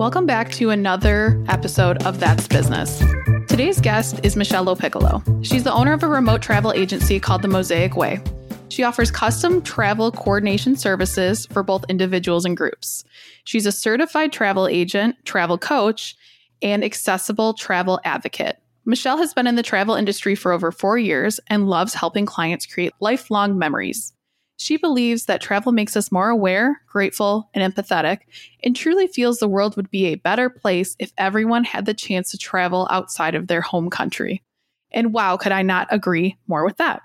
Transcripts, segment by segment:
Welcome back to another episode of That's Business. Today's guest is Michelle Lo Piccolo. She's the owner of a remote travel agency called The Mosaic Way. She offers custom travel coordination services for both individuals and groups. She's a certified travel agent, travel coach, and accessible travel advocate. Michelle has been in the travel industry for over four years and loves helping clients create lifelong memories. She believes that travel makes us more aware, grateful, and empathetic, and truly feels the world would be a better place if everyone had the chance to travel outside of their home country. And wow, could I not agree more with that?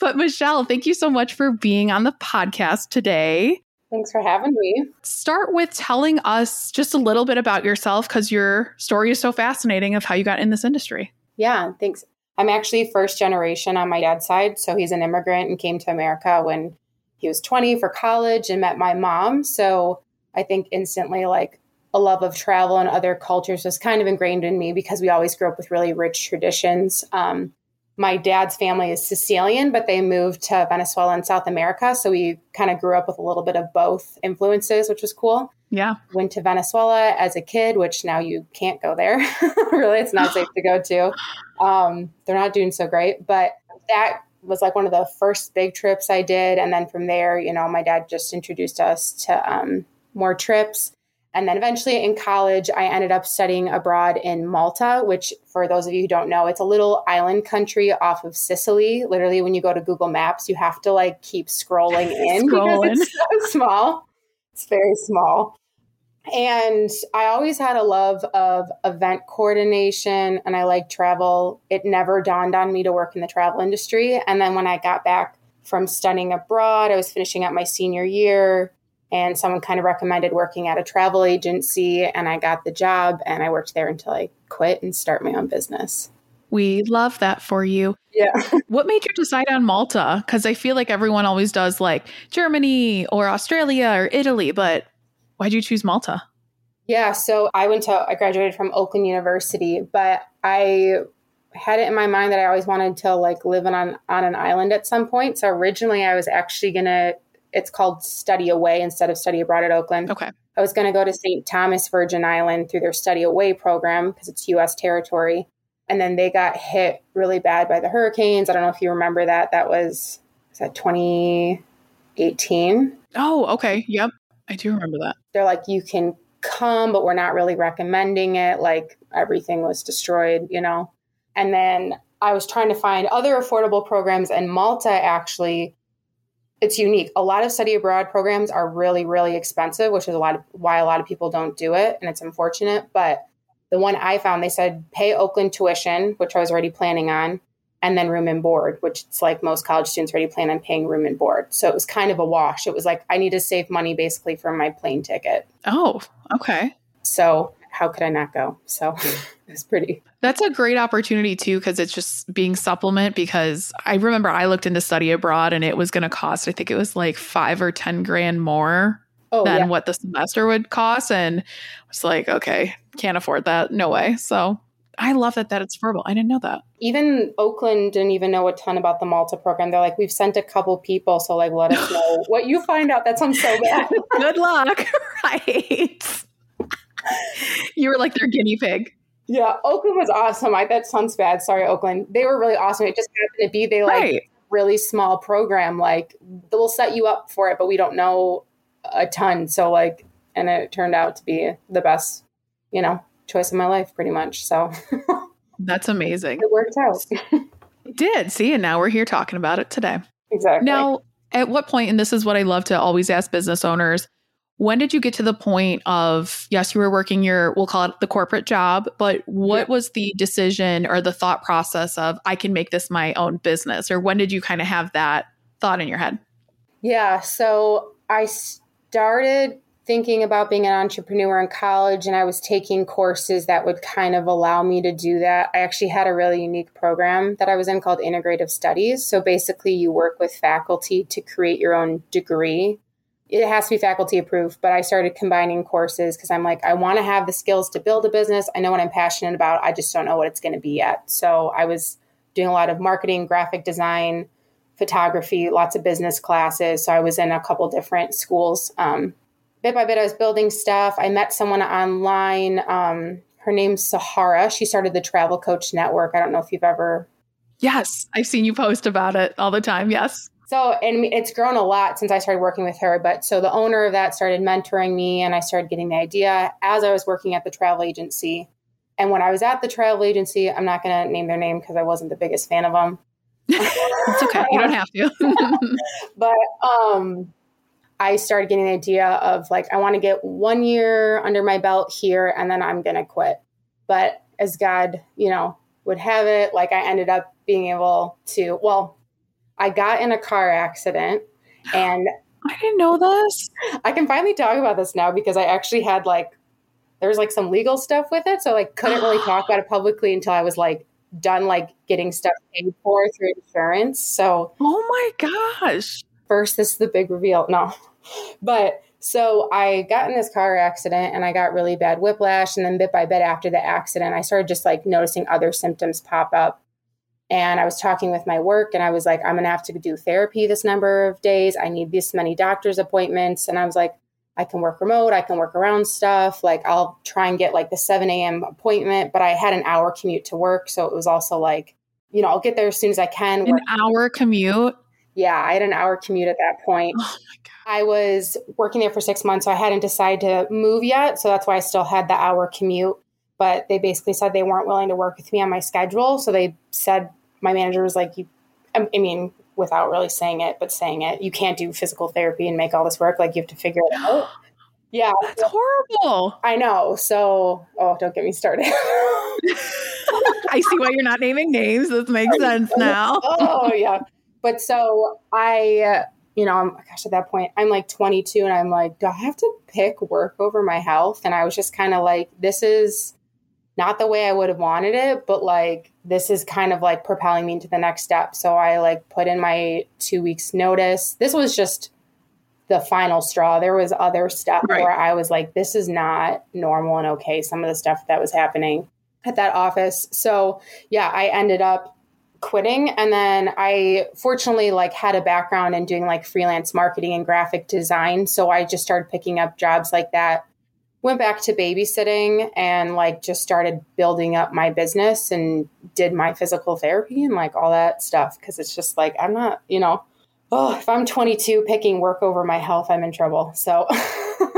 But Michelle, thank you so much for being on the podcast today. Thanks for having me. Start with telling us just a little bit about yourself because your story is so fascinating of how you got in this industry. Yeah, thanks. I'm actually first generation on my dad's side. So he's an immigrant and came to America when he was 20 for college and met my mom. So I think instantly, like, a love of travel and other cultures was kind of ingrained in me because we always grew up with really rich traditions. Um, my dad's family is Sicilian, but they moved to Venezuela in South America. So we kind of grew up with a little bit of both influences, which was cool. Yeah. Went to Venezuela as a kid, which now you can't go there. really, it's not safe to go to. Um, they're not doing so great. But that was like one of the first big trips I did. And then from there, you know, my dad just introduced us to um, more trips. And then eventually in college, I ended up studying abroad in Malta, which, for those of you who don't know, it's a little island country off of Sicily. Literally, when you go to Google Maps, you have to like keep scrolling in scrolling. because it's so small. It's very small. And I always had a love of event coordination and I like travel. It never dawned on me to work in the travel industry. And then when I got back from studying abroad, I was finishing up my senior year and someone kind of recommended working at a travel agency and I got the job and I worked there until I quit and start my own business. We love that for you. Yeah. what made you decide on Malta? Because I feel like everyone always does like Germany or Australia or Italy, but Why'd you choose Malta? Yeah, so I went to I graduated from Oakland University, but I had it in my mind that I always wanted to like live on on an island at some point. So originally I was actually gonna it's called study away instead of study abroad at Oakland. Okay. I was gonna go to St. Thomas Virgin Island through their study away program because it's US territory. And then they got hit really bad by the hurricanes. I don't know if you remember that. That was was that 2018. Oh, okay. Yep. I do remember that. They're like, you can come, but we're not really recommending it. Like everything was destroyed, you know? And then I was trying to find other affordable programs, and Malta actually, it's unique. A lot of study abroad programs are really, really expensive, which is a lot of why a lot of people don't do it. And it's unfortunate. But the one I found, they said pay Oakland tuition, which I was already planning on, and then room and board, which it's like most college students already plan on paying room and board. So it was kind of a wash. It was like I need to save money basically for my plane ticket. Oh, okay. So how could I not go? So it was pretty. That's a great opportunity too, because it's just being supplement. Because I remember I looked into study abroad and it was going to cost, I think it was like five or 10 grand more oh, than yeah. what the semester would cost. And I was like, okay, can't afford that. No way. So I love that that it's verbal. I didn't know that. Even Oakland didn't even know a ton about the Malta program. They're like, we've sent a couple people, so like let us know what you find out. That sounds so bad. Good luck. right. you were like their guinea pig. Yeah, Oakland was awesome. I that sounds bad. Sorry, Oakland. They were really awesome. It just happened to be they like right. really small program. Like they'll set you up for it, but we don't know a ton. So like, and it turned out to be the best, you know, choice of my life, pretty much. So that's amazing. It worked out. it did. See, and now we're here talking about it today. Exactly. Now, at what point, and this is what I love to always ask business owners, when did you get to the point of, yes, you were working your, we'll call it the corporate job, but what yeah. was the decision or the thought process of, I can make this my own business? Or when did you kind of have that thought in your head? Yeah. So I started thinking about being an entrepreneur in college and I was taking courses that would kind of allow me to do that. I actually had a really unique program that I was in called Integrative Studies. So basically, you work with faculty to create your own degree. It has to be faculty approved, but I started combining courses because I'm like, I want to have the skills to build a business. I know what I'm passionate about. I just don't know what it's going to be yet. So I was doing a lot of marketing, graphic design, photography, lots of business classes. So I was in a couple different schools um, bit by bit, I was building stuff. I met someone online. Um, her name's Sahara. She started the Travel Coach Network. I don't know if you've ever. Yes, I've seen you post about it all the time. Yes. So, and it's grown a lot since I started working with her. But so the owner of that started mentoring me, and I started getting the idea as I was working at the travel agency. And when I was at the travel agency, I'm not going to name their name because I wasn't the biggest fan of them. it's okay. You don't have to. but um, I started getting the idea of like, I want to get one year under my belt here and then I'm going to quit. But as God, you know, would have it, like I ended up being able to, well, I got in a car accident and I didn't know this. I can finally talk about this now because I actually had like, there was like some legal stuff with it. So like couldn't really talk about it publicly until I was like done like getting stuff paid for through insurance. So, oh my gosh. First, this is the big reveal. No, but so I got in this car accident and I got really bad whiplash. And then bit by bit after the accident, I started just like noticing other symptoms pop up. And I was talking with my work and I was like, I'm going to have to do therapy this number of days. I need this many doctor's appointments. And I was like, I can work remote. I can work around stuff. Like I'll try and get like the 7 a.m. appointment, but I had an hour commute to work. So it was also like, you know, I'll get there as soon as I can. An hour commute? Yeah, I had an hour commute at that point. Oh I was working there for six months, so I hadn't decided to move yet. So that's why I still had the hour commute. But they basically said they weren't willing to work with me on my schedule. So they said, my manager was like, you, I mean, without really saying it, but saying it, you can't do physical therapy and make all this work. Like you have to figure it out. Yeah. That's horrible. I know. So, oh, don't get me started. I see why you're not naming names. This makes sense now. oh, yeah. But so I, uh, you know, I'm gosh, at that point, I'm like 22 and I'm like, do I have to pick work over my health? And I was just kind of like, this is not the way I would have wanted it, but like, this is kind of like propelling me into the next step. So I like put in my two weeks notice. This was just the final straw. There was other stuff right. where I was like, this is not normal and okay. Some of the stuff that was happening at that office. So yeah, I ended up quitting. And then i fortunately like had a background in doing like freelance marketing and graphic design. So i just started picking up jobs like that. Went back to babysitting and like just started building up my business and did my physical therapy and like all that stuff. Because it's just like i'm not you know oh if i'm 22 picking work over my health i'm in trouble. So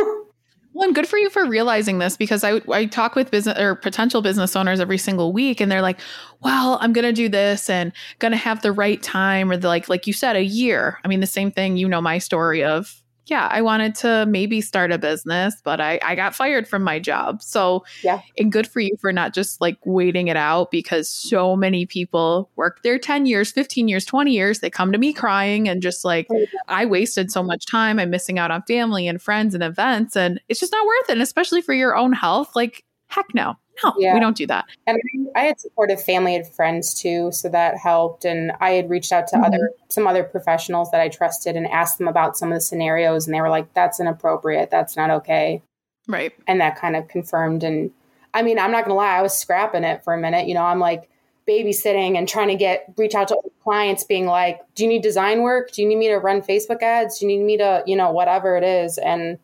Well, and good for you for realizing this because I, I talk with business or potential business owners every single week and they're like, well, I'm to do this and to have the right time or the, like, like you said, a year. I mean, the same thing, you know, my story of yeah, I wanted to maybe start a business, but I, I got fired from my job. So, yeah. And good for you for not just like waiting it out because so many people work there 10 years, 15 years, 20 years. They come to me crying and just like, oh, I wasted so much time. I'm missing out on family and friends and events. And it's just not worth it. And especially for your own health. Like, heck no. No, yeah. we don't do that. And I had supportive family and friends too, so that helped. And I had reached out to mm-hmm. other some other professionals that I trusted and asked them about some of the scenarios, and they were like, "That's inappropriate. That's not okay." Right. And that kind of confirmed. And I mean, I'm not gonna lie, I was scrapping it for a minute. You know, I'm like babysitting and trying to get reach out to clients, being like, "Do you need design work? Do you need me to run Facebook ads? Do you need me to, you know, whatever it is?" And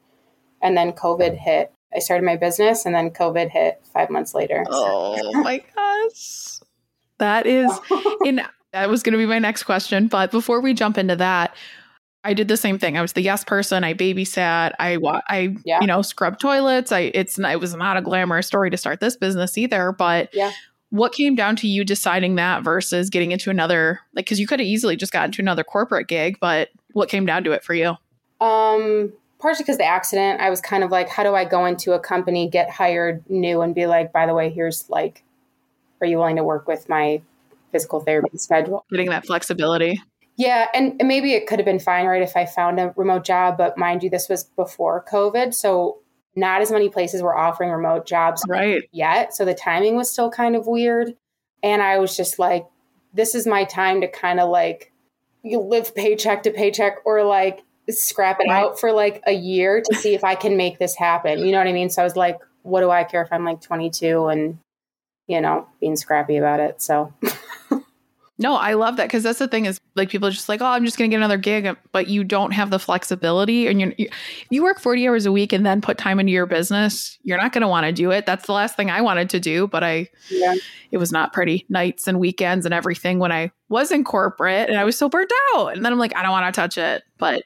and then COVID hit I started my business and then COVID hit five months later. Oh my gosh. That is in that was gonna be my next question. But before we jump into that, I did the same thing. I was the yes person. I babysat. I I yeah. you know scrubbed toilets. I it's it was not a glamorous story to start this business either. But yeah, what came down to you deciding that versus getting into another like because you could have easily just gotten to another corporate gig, but what came down to it for you? Um, partially because the accident, I was kind of like, how do I go into a company, get hired new, and be like, by the way, here's like, are you willing to work with my physical therapy schedule? Getting that flexibility. Yeah, and, and maybe it could have been fine, right, if I found a remote job, but mind you, this was before COVID, so not as many places were offering remote jobs right yet. So the timing was still kind of weird, and I was just like, this is my time to kind of like you live paycheck to paycheck or like scrap it right. out for like a year to see if I can make this happen. You know what I mean? So I was like, what do I care if I'm like 22 and, you know, being scrappy about it? So. No, I love that because that's the thing is like people are just like, oh, I'm just going to get another gig, but you don't have the flexibility. And you, you, you work 40 hours a week and then put time into your business, you're not going to want to do it. That's the last thing I wanted to do, but I, yeah. it was not pretty nights and weekends and everything when I was in corporate and I was so burnt out. And then I'm like, I don't want to touch it. But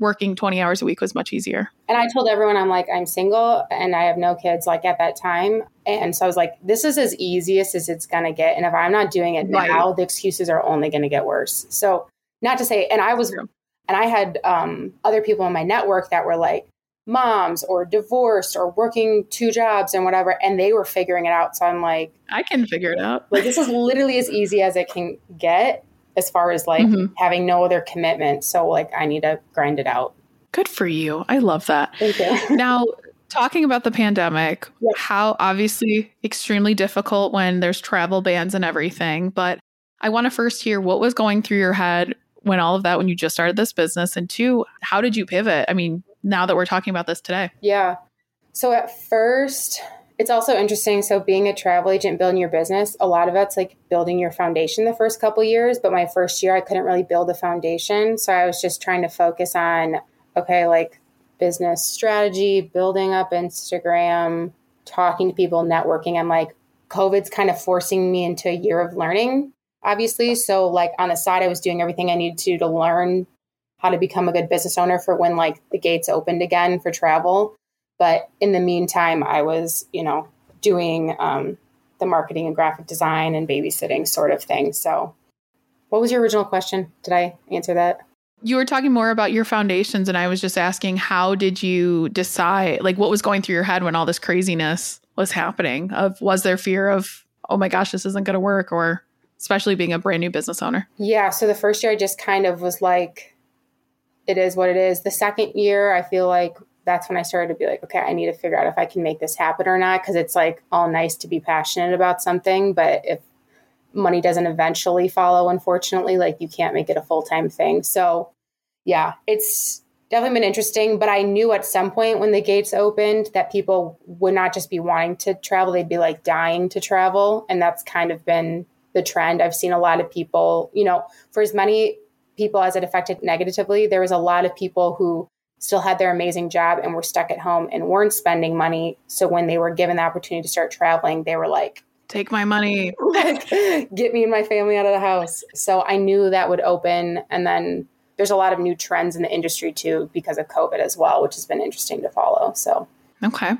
working 20 hours a week was much easier. And I told everyone I'm like, I'm single and I have no kids like at that time. And so I was like, this is as easiest as it's going to get. And if I'm not doing it right. now, the excuses are only going to get worse. So, not to say, and I was, and I had um, other people in my network that were like moms or divorced or working two jobs and whatever. And they were figuring it out. So I'm like, I can figure it out. like, this is literally as easy as it can get as far as like mm-hmm. having no other commitment. So like I need to grind it out. Good for you. I love that. Thank you. now, talking about the pandemic, yep. how obviously extremely difficult when there's travel bans and everything, but I want to first hear what was going through your head when all of that when you just started this business and two, how did you pivot? I mean, now that we're talking about this today. Yeah. So at first, it's also interesting. So being a travel agent, building your business, a lot of that's like building your foundation the first couple years. But my first year, I couldn't really build a foundation. So I was just trying to focus on, okay, like business strategy, building up Instagram, talking to people, networking. I'm like, COVID's kind of forcing me into a year of learning, obviously. So like on the side, I was doing everything I needed to to learn how to become a good business owner for when like the gates opened again for travel. But in the meantime, I was, you know, doing um, the marketing and graphic design and babysitting sort of thing. So, what was your original question? Did I answer that? You were talking more about your foundations, and I was just asking, how did you decide? Like, what was going through your head when all this craziness was happening? Of was there fear of, oh my gosh, this isn't going to work, or especially being a brand new business owner? Yeah. So the first year, I just kind of was like, it is what it is. The second year, I feel like that's when I started to be like, okay, I need to figure out if I can make this happen or not. Cause it's like all nice to be passionate about something, but if money doesn't eventually follow, unfortunately, like you can't make it a full time thing. So, yeah, it's definitely been interesting. But I knew at some point when the gates opened that people would not just be wanting to travel, they'd be like dying to travel. And that's kind of been the trend. I've seen a lot of people, you know, for as many people as it affected negatively, there was a lot of people who still had their amazing job and were stuck at home and weren't spending money. So when they were given the opportunity to start traveling, they were like, Take my money. get me and my family out of the house. So I knew that would open. And then there's a lot of new trends in the industry too because of COVID as well, which has been interesting to follow. So, okay.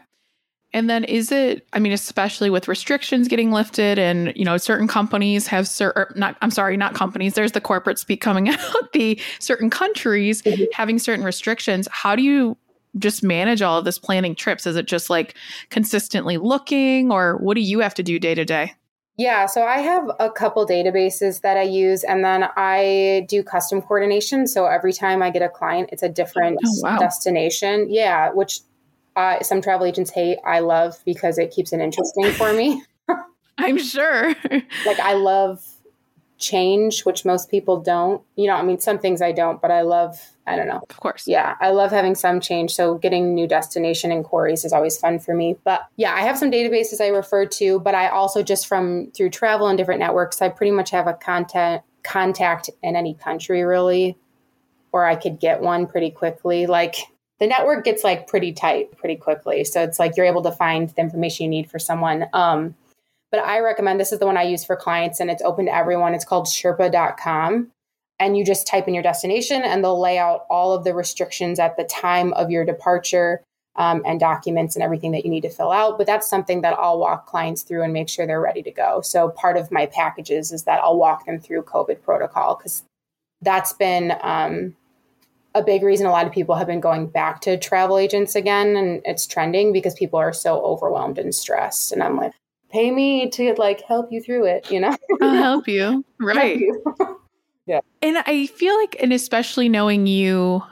And then is it, I mean, especially with restrictions getting lifted and, you know, certain companies have certain, not, I'm sorry, not companies, there's the corporate speak coming out, the certain countries mm-hmm. having certain restrictions. How do you just manage all of this planning trips? Is it just like consistently looking or what do you have to do day to day? Yeah, so I have a couple databases that I use, and then I do custom coordination. So every time I get a client, it's a different oh, wow. destination. Yeah, which uh, some travel agents hate, I love because it keeps it interesting for me. I'm sure. like I love change, which most people don't. You know, I mean, some things I don't, but I love. I don't know. Of course. Yeah, I love having some change. So getting new destination inquiries is always fun for me. But yeah, I have some databases I refer to, but I also just from through travel and different networks, I pretty much have a content contact in any country really, or I could get one pretty quickly. Like the network gets like pretty tight pretty quickly. So it's like you're able to find the information you need for someone. Um, but I recommend this is the one I use for clients and it's open to everyone. It's called Sherpa.com. And you just type in your destination and they'll lay out all of the restrictions at the time of your departure um, and documents and everything that you need to fill out. But that's something that I'll walk clients through and make sure they're ready to go. So part of my packages is that I'll walk them through COVID protocol because that's been um, a big reason a lot of people have been going back to travel agents again and it's trending because people are so overwhelmed and stressed and i'm like pay me to like help you through it you know i'll help you right help you. yeah and i feel like and especially knowing you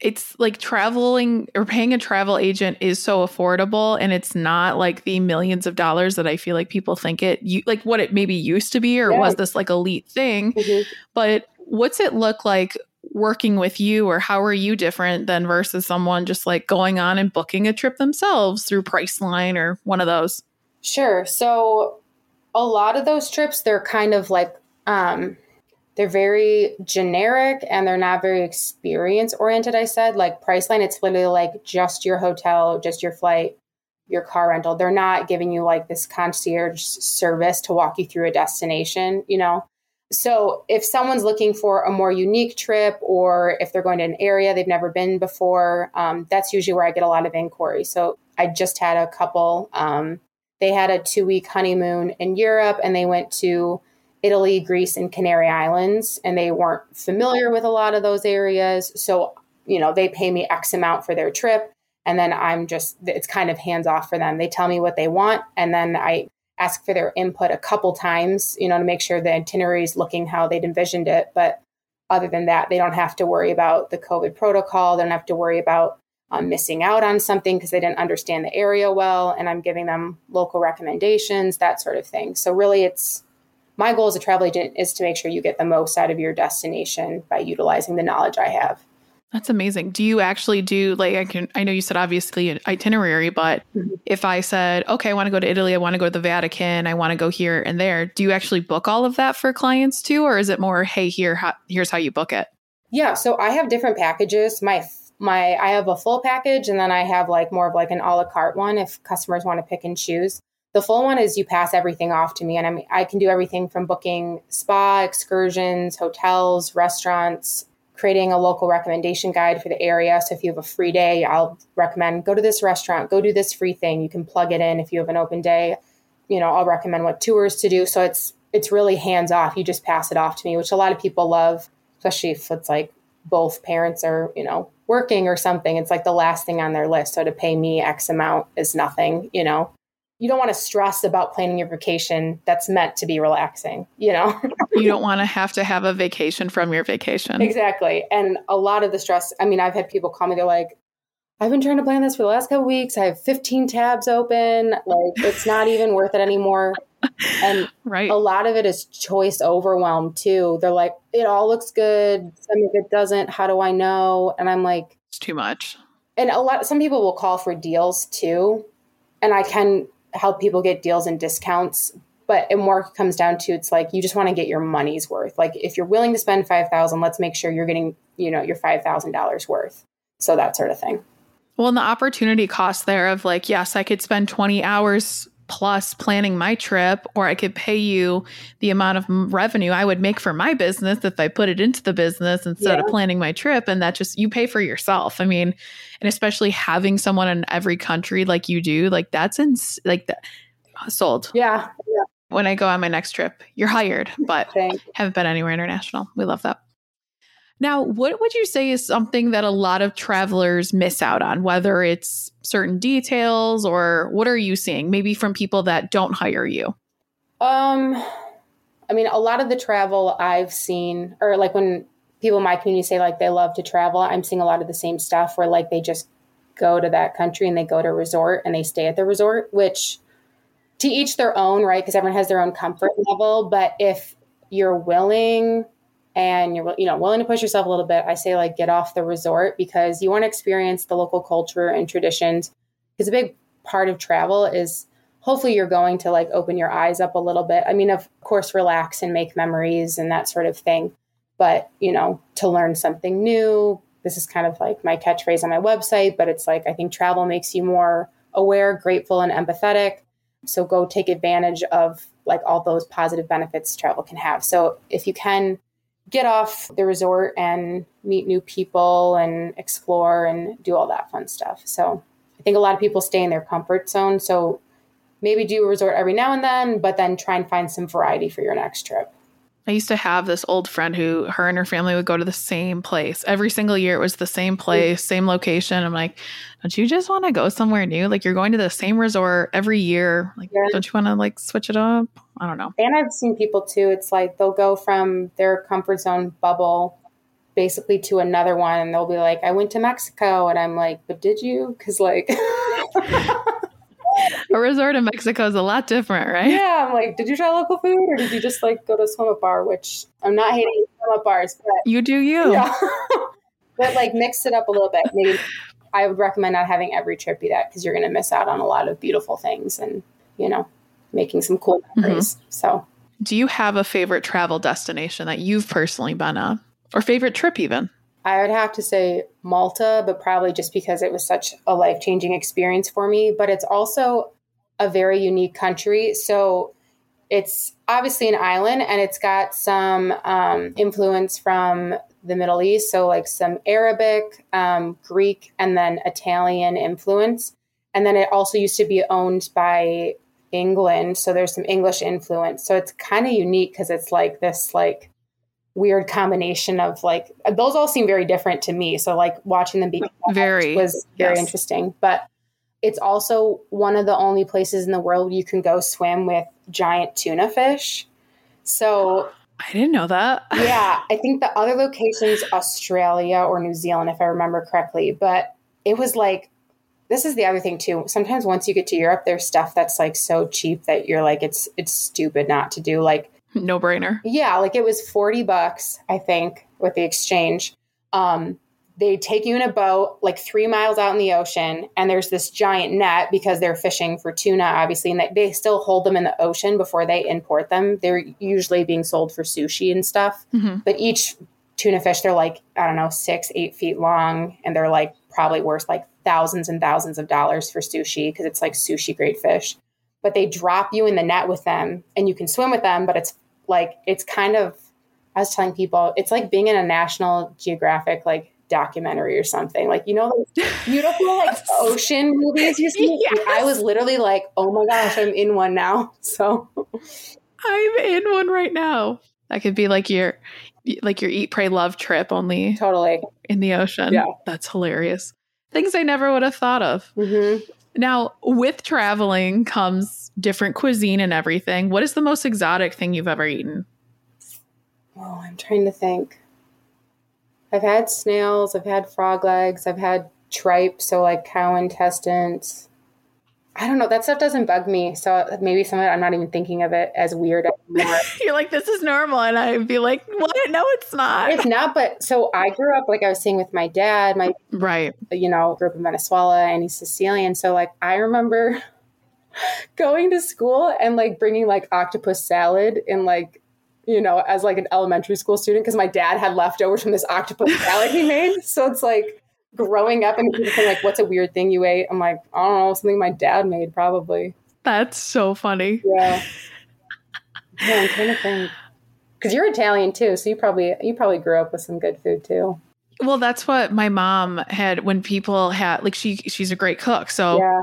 it's like traveling or paying a travel agent is so affordable and it's not like the millions of dollars that I feel like people think it you like what it maybe used to be or yeah. was this like elite thing. Mm-hmm. But what's it look like working with you or how are you different than versus someone just like going on and booking a trip themselves through Priceline or one of those? Sure. So a lot of those trips they're kind of like um they're very generic and they're not very experience oriented. I said, like Priceline, it's literally like just your hotel, just your flight, your car rental. They're not giving you like this concierge service to walk you through a destination, you know? So if someone's looking for a more unique trip or if they're going to an area they've never been before, um, that's usually where I get a lot of inquiries. So I just had a couple, um, they had a two week honeymoon in Europe and they went to Italy, Greece, and Canary Islands, and they weren't familiar with a lot of those areas. So, you know, they pay me X amount for their trip. And then I'm just, it's kind of hands off for them. They tell me what they want. And then I ask for their input a couple times, you know, to make sure the itinerary is looking how they'd envisioned it. But other than that, they don't have to worry about the COVID protocol. They don't have to worry about um, missing out on something because they didn't understand the area well. And I'm giving them local recommendations, that sort of thing. So, really, it's, my goal as a travel agent is to make sure you get the most out of your destination by utilizing the knowledge I have. That's amazing. Do you actually do like I can I know you said obviously an itinerary, but mm-hmm. if I said, okay, I want to go to Italy, I want to go to the Vatican, I want to go here and there, do you actually book all of that for clients too or is it more hey, here how, here's how you book it? Yeah, so I have different packages. My my I have a full package and then I have like more of like an a la carte one if customers want to pick and choose. The full one is you pass everything off to me, and I mean I can do everything from booking spa excursions, hotels, restaurants, creating a local recommendation guide for the area. So if you have a free day, I'll recommend go to this restaurant, go do this free thing. You can plug it in if you have an open day. You know, I'll recommend what tours to do. So it's it's really hands off. You just pass it off to me, which a lot of people love, especially if it's like both parents are, you know, working or something. It's like the last thing on their list. So to pay me X amount is nothing, you know you don't want to stress about planning your vacation that's meant to be relaxing, you know? you don't want to have to have a vacation from your vacation. Exactly. And a lot of the stress, I mean, I've had people call me, they're like, I've been trying to plan this for the last couple weeks. I have 15 tabs open. Like, it's not even worth it anymore. And right. a lot of it is choice overwhelm too. They're like, it all looks good. Some of it doesn't. How do I know? And I'm like, it's too much. And a lot, some people will call for deals too. And I can help people get deals and discounts but it more comes down to it's like you just want to get your money's worth. Like if you're willing to spend 5000 let's make sure you're getting you know your $5000 worth. So that sort of thing. Well and the opportunity cost there of like yes i could spend 20 hours plus planning my trip, or I could pay you the amount of revenue I would make for my business if I put it into the business instead yeah. of planning my trip. And that just, you pay for yourself. I mean, and especially having someone in every country like you do, like that's in, like that sold. Yeah. yeah. When I go on my next trip, you're hired, but haven't been anywhere international. We love that. Now, what would you say is something that a lot of travelers miss out on, whether it's certain details or what are you seeing maybe from people that don't hire you? Um I mean, a lot of the travel I've seen or like when people in my community say like they love to travel, I'm seeing a lot of the same stuff where like they just go to that country and they go to a resort and they stay at the resort, which to each their own, right? Because everyone has their own comfort level. But if you're willing and you're you know willing to push yourself a little bit i say like get off the resort because you want to experience the local culture and traditions. Because a big part of travel is hopefully you're going to like open your eyes up a little bit. I mean of course relax and make memories and that sort of thing but you know to learn something new this is kind of like my catchphrase on my website but it's like i think travel makes you more aware grateful and empathetic. So go take advantage of like all those positive benefits travel can have. So if you can get off the resort and meet new people and explore and do all that fun stuff. So I think a lot of people stay in their comfort zone. So maybe do a resort every now and then, but then try and find some variety for your next trip. I used to have this old friend who her and her family would go to the same place every single year. It was the same place, same location. I'm like, don't you just want to go somewhere new? Like you're going to the same resort every year. Like, yeah. don't you want to like switch it up? I don't know. And I've seen people too. It's like they'll go from their comfort zone bubble basically to another one and they'll be like, I went to Mexico. And I'm like, but did you? Because like a resort in Mexico is a lot different, right? Yeah, I'm like, did you try local food or did you just like go to a swim up bar? Which I'm not hating swim up bars, but you do you. Yeah. but like mix it up a little bit. Maybe I would recommend not having every trip be that because you're going to miss out on a lot of beautiful things and you know making some cool memories. Mm-hmm. So Do you have a favorite travel destination that you've personally been on? Or favorite trip even? I would have to say Malta, but probably just because it was such a life changing experience for me. But it's also a very unique country. So it's obviously an island and it's got some um, influence from the Middle East. So, like some Arabic, um, Greek, and then Italian influence. And then it also used to be owned by England. So there's some English influence. So it's kind of unique because it's like this, like, weird combination of like uh, those all seem very different to me so like watching them be very was very yes. interesting but it's also one of the only places in the world you can go swim with giant tuna fish. So I didn't know that. yeah, I think the other location's Australia or New Zealand, if I remember correctly. But it was like, this is the other thing too. Sometimes once you get to Europe, there's stuff that's like so cheap that you're like, it's it's stupid not to do. Like, no brainer. Yeah, like it was forty bucks, I think, with the exchange. Um, they take you in a boat like three miles out in the ocean and there's this giant net because they're fishing for tuna obviously and they still hold them in the ocean before they import them they're usually being sold for sushi and stuff mm-hmm. but each tuna fish they're like i don't know six eight feet long and they're like probably worth like thousands and thousands of dollars for sushi because it's like sushi grade fish but they drop you in the net with them and you can swim with them but it's like it's kind of i was telling people it's like being in a national geographic like documentary or something. Like, you know, those beautiful like ocean movies you see? Yes. I was literally like, oh my gosh, I'm in one now. So I'm in one right now. That could be like your like your eat, pray, love trip only totally in the ocean. Yeah. That's hilarious. Things I never would have thought of. Mm-hmm. Now, with traveling comes different cuisine and everything. What is the most exotic thing you've ever eaten? Oh, I'm trying to think. I've had snails, I've had frog legs, I've had tripe, so like cow intestines. I don't know. That stuff doesn't bug me. So maybe some of it, I'm not even thinking of it as weird anymore. You're like, this is normal. And I'd be like, what? No, it's not. It's not. But so I grew up, like I was saying with my dad, my, right. You know, grew up in Venezuela and he's Sicilian. So like I remember going to school and like bringing like octopus salad and like you know, as like an elementary school student because my dad had leftovers from this octopus salad he made. So it's like growing up and people like, "What's a weird thing you ate?" I'm like, "I don't know, something my dad made, probably." That's so funny. Yeah. yeah, I'm trying to think because you're Italian too, so you probably you probably grew up with some good food too. Well, that's what my mom had when people had like she she's a great cook, so yeah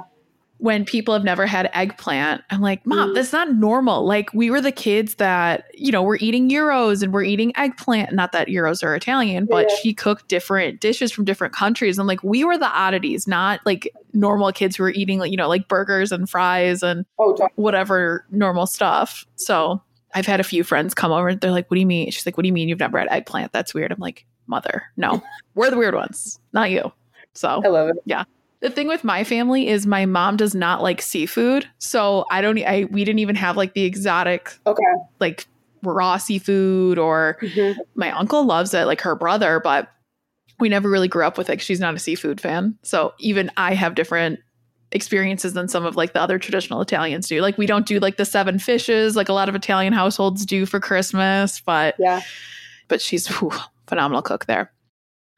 when people have never had eggplant, I'm like, Mom, mm. that's not normal. Like, we were the kids that, you know, we're eating gyros and we're eating eggplant. Not that gyros are Italian, but yeah. she cooked different dishes from different countries. And like, we were the oddities, not like normal kids who were eating, like, you know, like burgers and fries and oh, whatever normal stuff. So I've had a few friends come over and they're like, What do you mean? She's like, What do you mean you've never had eggplant? That's weird. I'm like, Mother, no, we're the weird ones, not you. So I love it. Yeah. The thing with my family is my mom does not like seafood. So I don't I we didn't even have like the exotic okay. like raw seafood or mm-hmm. my uncle loves it like her brother, but we never really grew up with it. She's not a seafood fan. So even I have different experiences than some of like the other traditional Italians do. Like we don't do like the seven fishes like a lot of Italian households do for Christmas, but yeah. But she's whew, phenomenal cook there.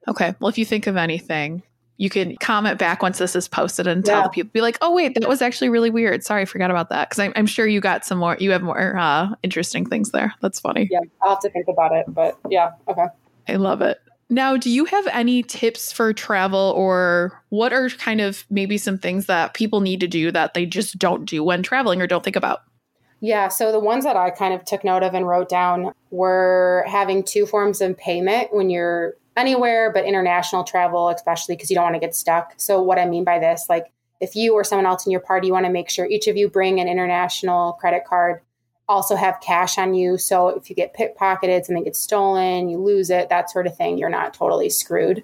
Okay. Well, if you think of anything, you can comment back once this is posted and tell yeah. the people be like oh wait that was actually really weird. Sorry i forgot about that. Because I'm, I'm, sure you got some more you have more uh, interesting things there. That's funny. Yeah i'll have to think about it but yeah okay. I love it. Now do you have any tips for travel or what are kind of maybe some things that people need to do that they just don't do when traveling or don't think about? Yeah, so the ones that I kind of took note of and wrote down were having two forms of payment when you're anywhere, but international travel, especially because you don't want to get stuck. So, what I mean by this, like if you or someone else in your party, you want to make sure each of you bring an international credit card, also have cash on you. So, if you get pickpocketed, something gets stolen, you lose it, that sort of thing, you're not totally screwed.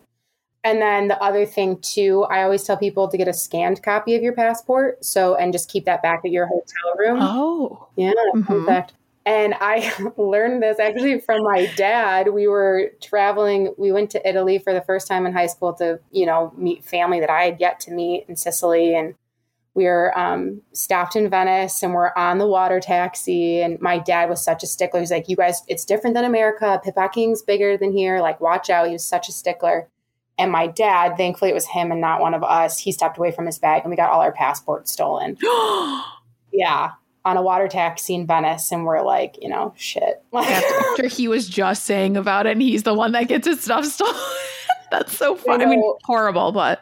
And then the other thing too, I always tell people to get a scanned copy of your passport. So, and just keep that back at your hotel room. Oh, yeah, mm-hmm. And I learned this actually from my dad. We were traveling, we went to Italy for the first time in high school to, you know, meet family that I had yet to meet in Sicily. And we were um, stopped in Venice and we're on the water taxi. And my dad was such a stickler. He's like, You guys, it's different than America. Pickpocking's bigger than here. Like, watch out. He was such a stickler. And my dad, thankfully it was him and not one of us, he stepped away from his bag and we got all our passports stolen. yeah. On a water taxi in Venice. And we're like, you know, shit. After he was just saying about it and he's the one that gets his stuff stolen. That's so funny. I, I mean, horrible, but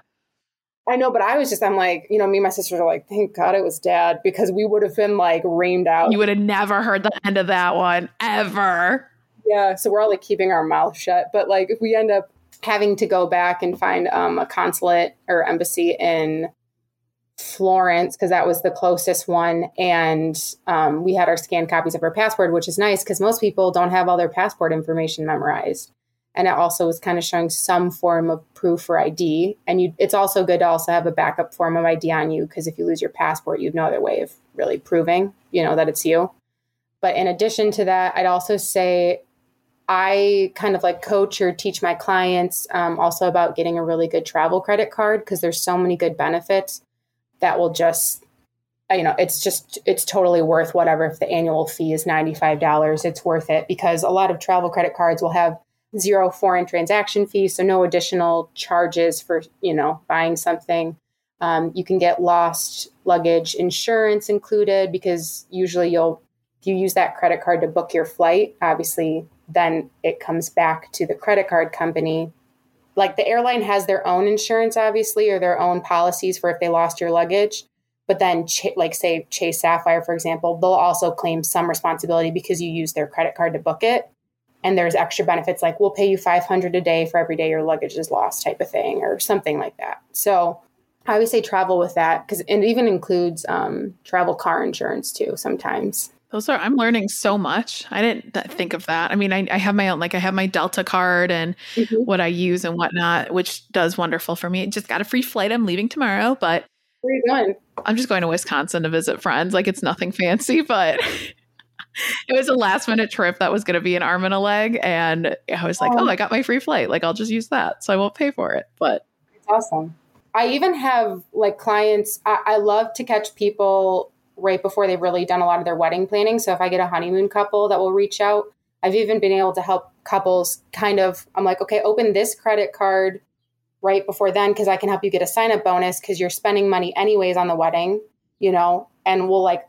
I know, but I was just, I'm like, you know, me and my sisters are like, thank God it was dad because we would have been like reamed out. You would have never heard the end of that one ever. Yeah. So we're all like keeping our mouth shut. But like, if we end up having to go back and find um, a consulate or embassy in Florence, because that was the closest one. And um, we had our scanned copies of our passport, which is nice because most people don't have all their passport information memorized and it also was kind of showing some form of proof for ID. And you, it's also good to also have a backup form of ID on you because if you lose your passport, you've no other way of really proving, you know, that it's you. But in addition to that, I'd also say I kind of like coach or teach my clients um, also about getting a really good travel credit card because there's so many good benefits that will just you know it's just it's totally worth whatever if the annual fee is $95 it's worth it because a lot of travel credit cards will have zero foreign transaction fee, so no additional charges for you know buying something. Um, you can get lost luggage insurance included because usually you'll if you use that credit card to book your flight, obviously then it comes back to the credit card company. Like the airline has their own insurance, obviously, or their own policies for if they lost your luggage. But then, like say Chase Sapphire, for example, they'll also claim some responsibility because you use their credit card to book it. And there's extra benefits like we'll pay you 500 a day for every day your luggage is lost type of thing or something like that. So i always say travel with that because it even includes um, travel car insurance too sometimes those are i'm learning so much i didn't think of that i mean i, I have my own like i have my delta card and mm-hmm. what i use and whatnot which does wonderful for me just got a free flight i'm leaving tomorrow but where you going i'm just going to wisconsin to visit friends like it's nothing fancy but it was a last minute trip that was going to be an arm and a leg. And I was like, oh, I got my free flight. Like, I'll just use that. So I won't pay for it. But it's awesome. I even have like clients, I, I love to catch people right before they've really done a lot of their wedding planning. So if I get a honeymoon couple that will reach out, I've even been able to help couples kind of, I'm like, okay, open this credit card right before then because I can help you get a sign up bonus because you're spending money anyways on the wedding, you know, and we'll like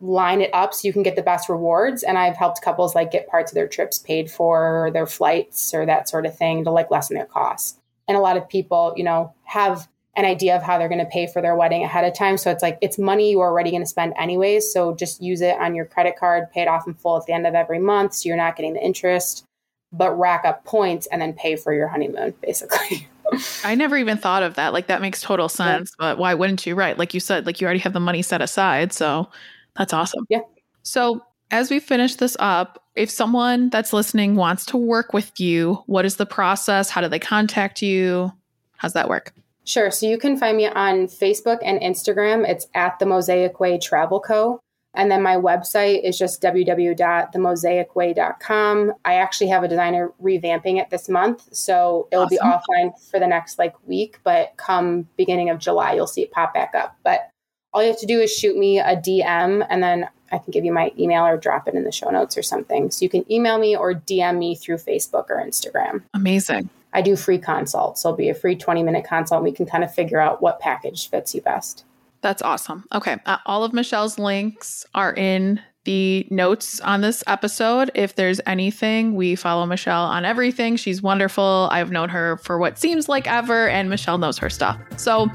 line it up so you can get the best rewards. And I've helped couples like get parts of their trips paid for, their flights, or that sort of thing to like lessen their costs. And a lot of people, you know, have an idea of how they're going to pay for their wedding ahead of time. So it's like it's money you're already going to spend anyways. So just use it on your credit card, pay it off in full at the end of every month. So you're not getting the interest, but rack up points and then pay for your honeymoon, basically. I never even thought of that. Like that makes total sense. Yeah. But why wouldn't you? Right. Like you said, like you already have the money set aside. So that's awesome. Yeah. So, as we finish this up, if someone that's listening wants to work with you, what is the process? How do they contact you? How's that work? Sure. So you can find me on Facebook and Instagram. It's at the Mosaic Way Travel Co. And then my website is just www.themosaicway.com. I actually have a designer revamping it this month. So it'll awesome. be offline for the next like week, but come beginning of July, you'll see it pop back up. But all you have to do is shoot me a DM and then I can give you my email or drop it in the show notes or something. So you can email me or DM me through Facebook or Instagram. Amazing. I do free consults. So it'll be a free 20 minute consult. we can kind of figure out what package fits you best. That's awesome. Okay. Uh, all of Michelle's links are in the notes on this episode. If there's anything, we follow Michelle on everything. She's wonderful. I've known her for what seems like ever, and Michelle knows her stuff. So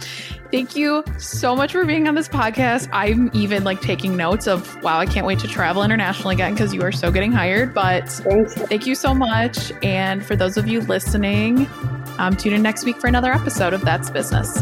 thank you so much for being on this podcast. I'm even like taking notes of, wow, I can't wait to travel internationally again because you are so getting hired. But thank you so much. And for those of you listening, um, tune in next week for another episode of That's Business.